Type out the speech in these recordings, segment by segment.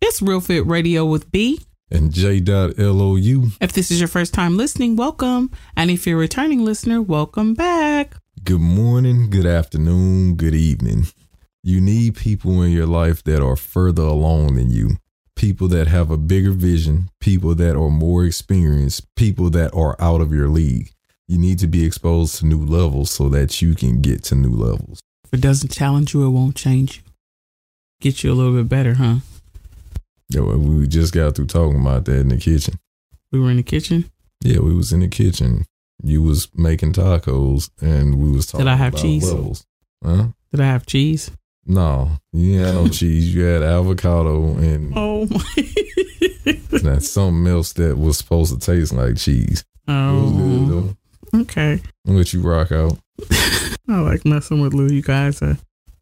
It's Real Fit Radio with B. and J.LOU. If this is your first time listening, welcome. And if you're a returning listener, welcome back. Good morning, good afternoon, good evening. You need people in your life that are further along than you, people that have a bigger vision, people that are more experienced, people that are out of your league. You need to be exposed to new levels so that you can get to new levels. If it doesn't challenge you, it won't change you. Get you a little bit better, huh? Yeah, well, we just got through talking about that in the kitchen. We were in the kitchen. Yeah, we was in the kitchen. You was making tacos, and we was talking. Did I have cheese? Levels. Huh? Did I have cheese? No, you had no cheese. You had avocado and Oh, that's something else that was supposed to taste like cheese. It was good oh, though. okay. I'll let you rock out. I like messing with Lou, you guys. Uh,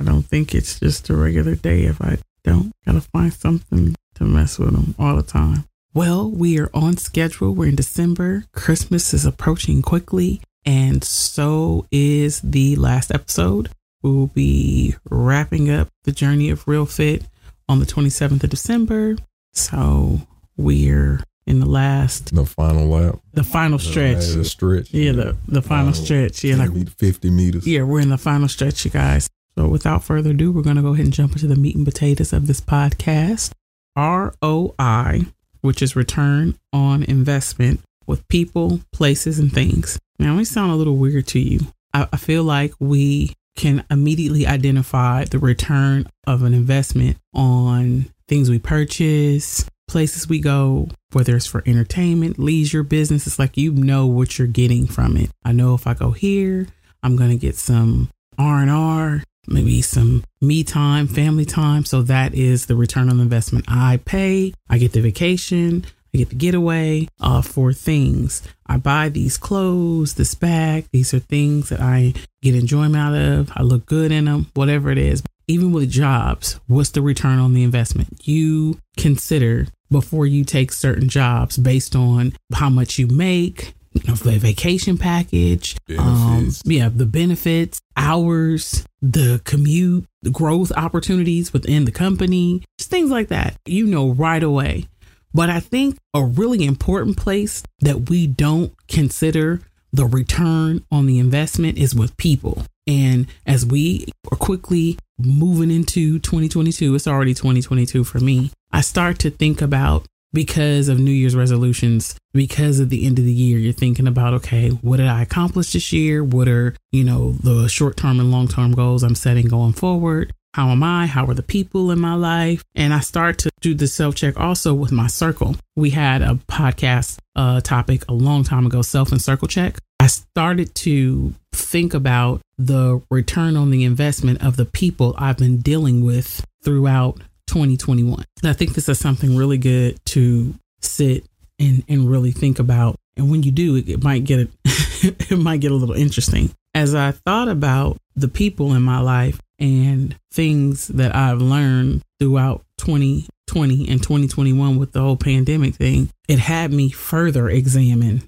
I don't think it's just a regular day if I don't. Gotta find something to mess with them all the time. Well, we are on schedule. We're in December. Christmas is approaching quickly, and so is the last episode. We will be wrapping up the journey of Real Fit on the 27th of December. So we're in the last, The final lap. the final stretch. The stretch. Yeah, the, the final stretch. Yeah, like 50 meters. yeah, we're in the final stretch, you guys. So without further ado, we're going to go ahead and jump into the meat and potatoes of this podcast. ROI, which is return on investment with people, places, and things. Now, it may sound a little weird to you. I, I feel like we can immediately identify the return of an investment on things we purchase, places we go, whether it's for entertainment, leisure, business. It's like you know what you're getting from it. I know if I go here, I'm gonna get some R and R, maybe some me time, family time. So that is the return on investment. I pay, I get the vacation, I get the getaway uh, for things. I buy these clothes, this bag. These are things that I get enjoyment out of. I look good in them, whatever it is. Even with jobs, what's the return on the investment? You consider before you take certain jobs based on how much you make, you know, the vacation package, um, yeah, the benefits, hours, the commute, the growth opportunities within the company, just things like that. You know right away. But I think a really important place that we don't consider the return on the investment is with people. And as we are quickly moving into 2022, it's already 2022 for me. I start to think about because of New Year's resolutions, because of the end of the year, you're thinking about, okay, what did I accomplish this year? What are, you know, the short term and long term goals I'm setting going forward? How am I? How are the people in my life? And I start to do the self check also with my circle. We had a podcast uh, topic a long time ago, self and circle check. I started to think about the return on the investment of the people I've been dealing with throughout 2021. And I think this is something really good to sit and, and really think about. And when you do, it, it might get it, it might get a little interesting. As I thought about the people in my life and things that I've learned throughout 2020 and 2021 with the whole pandemic thing, it had me further examine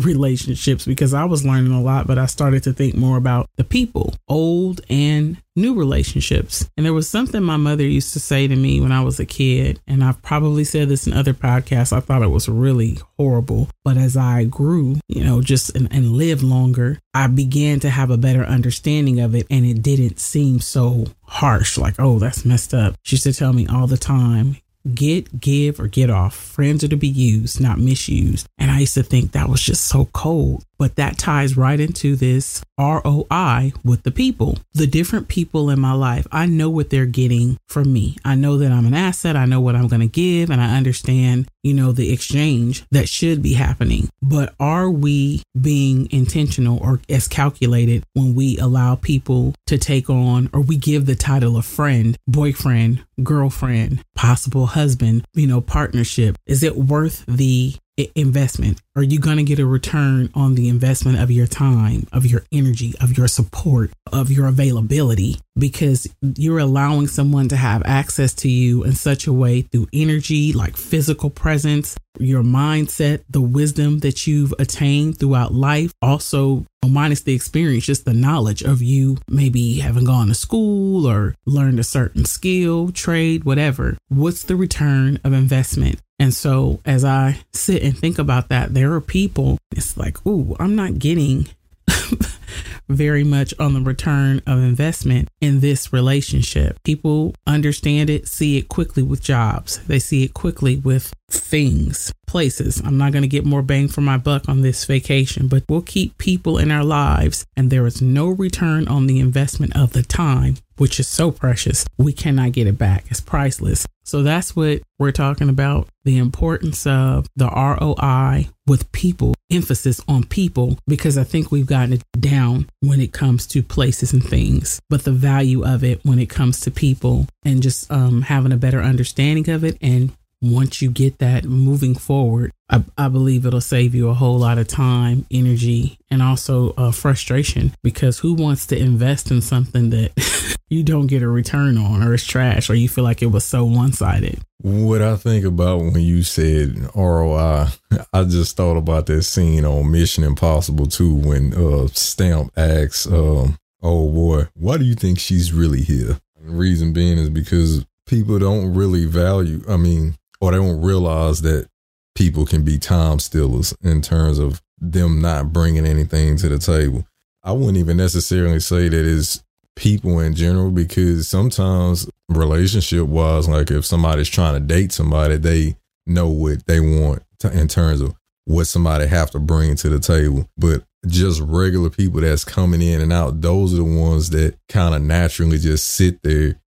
relationships because I was learning a lot, but I started to think more about the people, old and new relationships. And there was something my mother used to say to me when I was a kid, and I've probably said this in other podcasts. I thought it was really horrible. But as I grew, you know, just and, and lived longer, I began to have a better understanding of it, and it didn't seem so harsh like, oh, that's messed up. She used to tell me all the time, get, give, or get off. Friends are to be used, not misused. And I used to think that was just so cold. But that ties right into this ROI with the people, the different people in my life. I know what they're getting from me. I know that I'm an asset. I know what I'm going to give, and I understand, you know, the exchange that should be happening. But are we being intentional or as calculated when we allow people to take on or we give the title of friend, boyfriend, girlfriend, possible husband, you know, partnership? Is it worth the investment? Are you going to get a return on the investment of your time, of your energy, of your support, of your availability? Because you're allowing someone to have access to you in such a way through energy, like physical presence, your mindset, the wisdom that you've attained throughout life. Also, minus the experience, just the knowledge of you maybe having gone to school or learned a certain skill, trade, whatever. What's the return of investment? And so as I sit and think about that, there are people, it's like, ooh, I'm not getting very much on the return of investment in this relationship. People understand it, see it quickly with jobs. They see it quickly with things, places. I'm not going to get more bang for my buck on this vacation, but we'll keep people in our lives and there is no return on the investment of the time, which is so precious. We cannot get it back. It's priceless. So that's what we're talking about the importance of the ROI with people, emphasis on people, because I think we've gotten it down when it comes to places and things, but the value of it when it comes to people and just um, having a better understanding of it and once you get that moving forward, I, I, believe it'll save you a whole lot of time, energy, and also uh, frustration because who wants to invest in something that you don't get a return on or it's trash or you feel like it was so one sided? What I think about when you said ROI, I just thought about that scene on Mission Impossible 2 when uh, Stamp asks, um, oh boy, why do you think she's really here? The reason being is because people don't really value, I mean, or they don't realize that people can be time stealers in terms of them not bringing anything to the table. I wouldn't even necessarily say that it's people in general because sometimes relationship wise, like if somebody's trying to date somebody, they know what they want in terms of what somebody have to bring to the table. But just regular people that's coming in and out, those are the ones that kind of naturally just sit there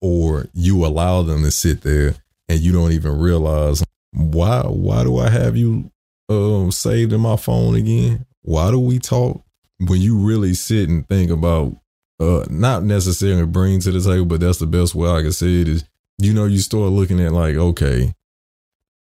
or you allow them to sit there and you don't even realize why why do I have you um saved in my phone again? Why do we talk? When you really sit and think about uh not necessarily bring to the table, but that's the best way I can say it is you know, you start looking at like, okay,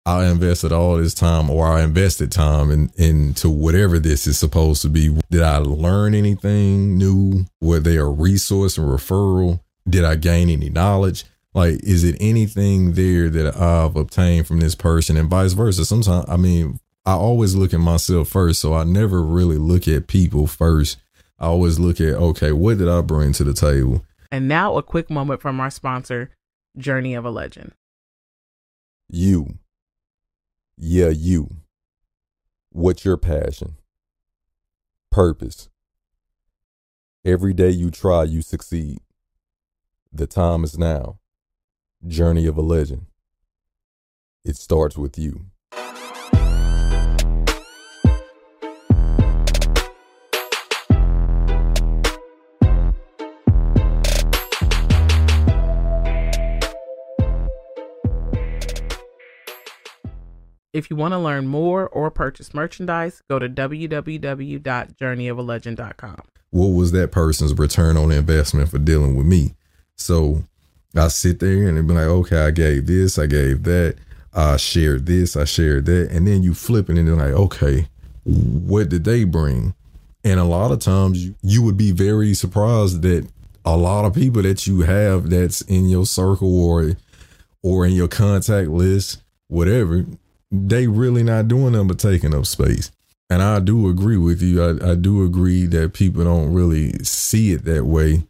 I invested all this time or I invested time in, into whatever this is supposed to be. Did I learn anything new? Were they a resource and referral? Did I gain any knowledge? like is it anything there that i've obtained from this person and vice versa sometimes i mean i always look at myself first so i never really look at people first i always look at okay what did i bring to the table? And now a quick moment from our sponsor journey of a legend. You. Yeah you. What's your passion? Purpose. Every day you try you succeed. The time is now. Journey of a Legend. It starts with you. If you want to learn more or purchase merchandise, go to www.journeyofalegend.com. What was that person's return on investment for dealing with me? So I sit there and be like, okay, I gave this, I gave that, I shared this, I shared that, and then you flip it and they're like, okay, what did they bring? And a lot of times you would be very surprised that a lot of people that you have that's in your circle or or in your contact list, whatever, they really not doing them but taking up space. And I do agree with you. I, I do agree that people don't really see it that way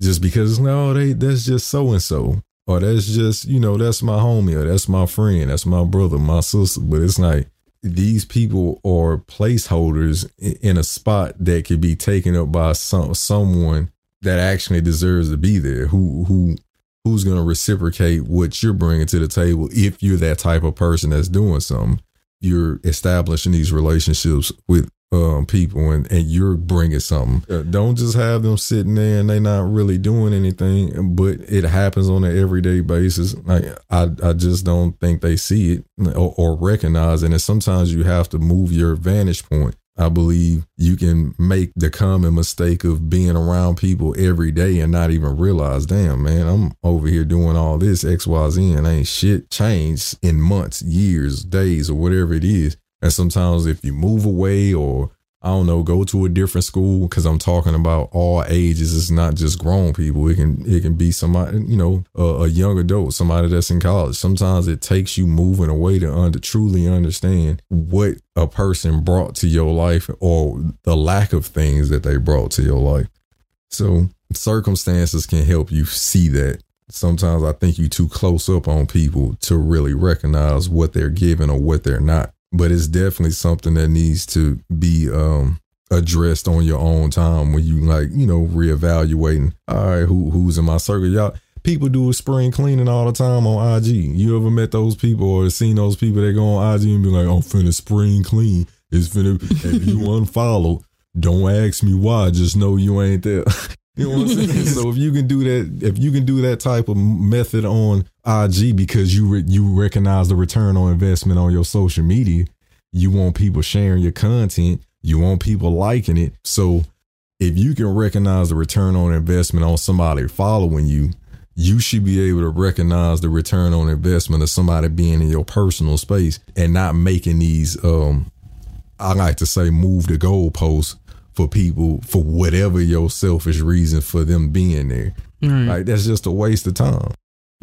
just because no, they that's just so and so, or that's just you know that's my homie, or that's my friend, that's my brother, my sister. But it's like these people are placeholders in a spot that could be taken up by some someone that actually deserves to be there. Who who who's going to reciprocate what you're bringing to the table if you're that type of person that's doing something. You're establishing these relationships with um, people and, and you're bringing something. Don't just have them sitting there and they not really doing anything, but it happens on an everyday basis. Like I, I just don't think they see it or, or recognize it. And sometimes you have to move your vantage point. I believe you can make the common mistake of being around people every day and not even realize, damn, man, I'm over here doing all this X, Y, Z, and ain't shit changed in months, years, days, or whatever it is. And sometimes if you move away or I don't know, go to a different school because I'm talking about all ages. It's not just grown people. It can it can be somebody, you know, a, a young adult, somebody that's in college. Sometimes it takes you moving away to under truly understand what a person brought to your life or the lack of things that they brought to your life. So circumstances can help you see that. Sometimes I think you too close up on people to really recognize what they're giving or what they're not but it's definitely something that needs to be um, addressed on your own time when you like you know reevaluating. All right who who's in my circle? Y'all people do a spring cleaning all the time on IG you ever met those people or seen those people that go on IG and be like I'm finna spring clean. It's finna if you unfollow don't ask me why. Just know you ain't there You know what I'm saying? so if you can do that, if you can do that type of method on IG because you re- you recognize the return on investment on your social media, you want people sharing your content, you want people liking it. So if you can recognize the return on investment on somebody following you, you should be able to recognize the return on investment of somebody being in your personal space and not making these um I like to say move the goalposts for people for whatever your selfish reason for them being there. Right. Like that's just a waste of time.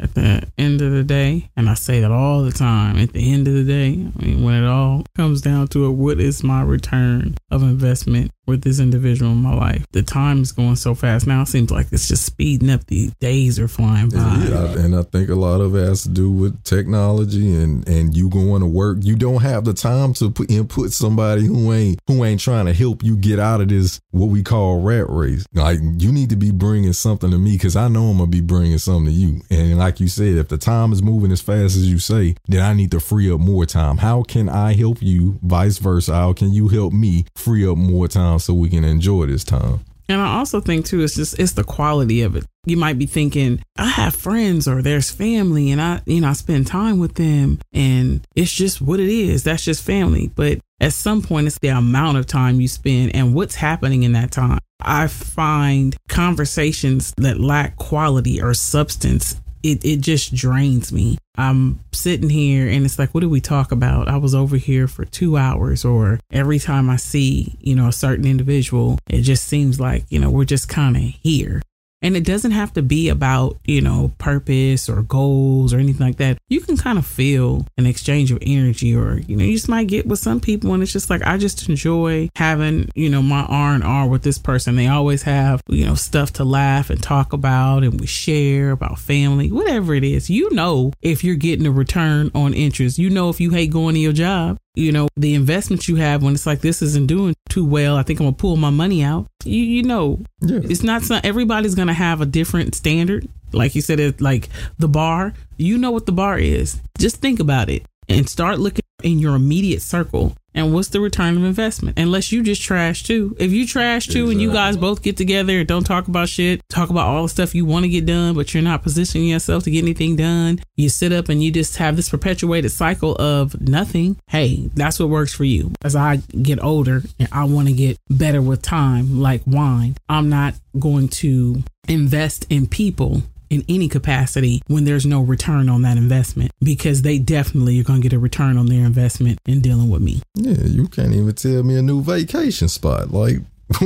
At the end of the day, and I say that all the time, at the end of the day, I mean, when it all comes down to it, what is my return of investment with this individual in my life. The time is going so fast now. It seems like it's just speeding up. The days are flying by. Yeah, and I think a lot of it has to do with technology and and you going to work. You don't have the time to put input somebody who ain't who ain't trying to help you get out of this what we call rat race. Like you need to be bringing something to me because I know I'm gonna be bringing something to you. And like you said, if the time is moving as fast as you say, then I need to free up more time. How can I help you? Vice versa. How can you help me free up more time? So we can enjoy this time. And I also think too, it's just it's the quality of it. You might be thinking, I have friends or there's family, and I, you know, I spend time with them, and it's just what it is. That's just family. But at some point, it's the amount of time you spend and what's happening in that time. I find conversations that lack quality or substance it, it just drains me. I'm sitting here and it's like, what do we talk about? I was over here for two hours, or every time I see, you know, a certain individual, it just seems like, you know, we're just kind of here. And it doesn't have to be about, you know, purpose or goals or anything like that. You can kind of feel an exchange of energy or, you know, you just might get with some people and it's just like, I just enjoy having, you know, my R and R with this person. They always have, you know, stuff to laugh and talk about and we share about family, whatever it is. You know, if you're getting a return on interest, you know, if you hate going to your job, you know, the investment you have when it's like this isn't doing too well. I think I'm gonna pull my money out. You you know, yeah. it's not everybody's gonna have a different standard. Like you said, it like the bar. You know what the bar is. Just think about it and start looking in your immediate circle and what's the return of investment? Unless you just trash too. If you trash too exactly. and you guys both get together and don't talk about shit, talk about all the stuff you want to get done, but you're not positioning yourself to get anything done, you sit up and you just have this perpetuated cycle of nothing. Hey, that's what works for you. As I get older and I want to get better with time, like wine, I'm not going to invest in people in any capacity when there's no return on that investment because they definitely are going to get a return on their investment in dealing with me. Yeah, you can't even tell me a new vacation spot. Like,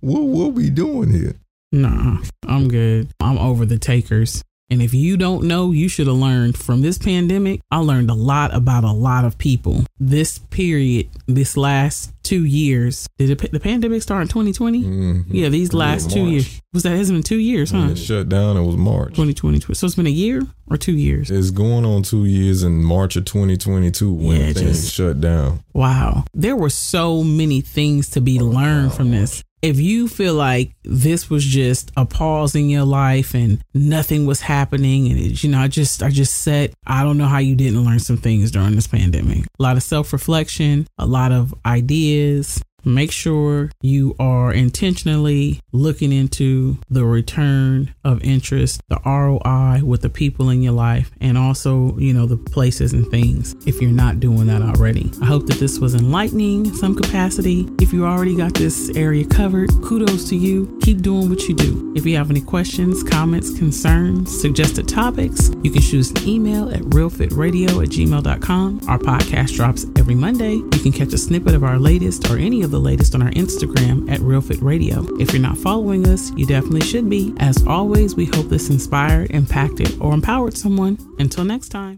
what what we doing here? Nah, I'm good. I'm over the takers. And if you don't know, you should have learned from this pandemic. I learned a lot about a lot of people. This period, this last two years, did it, the pandemic start in 2020? Mm-hmm. Yeah, these last two years. Was that hasn't been two years, huh? It shut down, it was March 2020. So it's been a year or two years. It's going on two years in March of 2022 when yeah, things just, shut down. Wow, there were so many things to be learned from this if you feel like this was just a pause in your life and nothing was happening and it, you know i just i just said i don't know how you didn't learn some things during this pandemic. A lot of self-reflection a lot of ideas make sure you are intentionally looking into the return of interest, the ROI with the people in your life, and also, you know, the places and things if you're not doing that already. I hope that this was enlightening in some capacity. If you already got this area covered, kudos to you. Keep doing what you do. If you have any questions, comments, concerns, suggested topics, you can shoot us an email at realfitradio at gmail.com. Our podcast drops every Monday. You can catch a snippet of our latest or any of the latest on our Instagram at RealFit Radio. If you're not following us, you definitely should be. As always, we hope this inspired, impacted, or empowered someone. Until next time.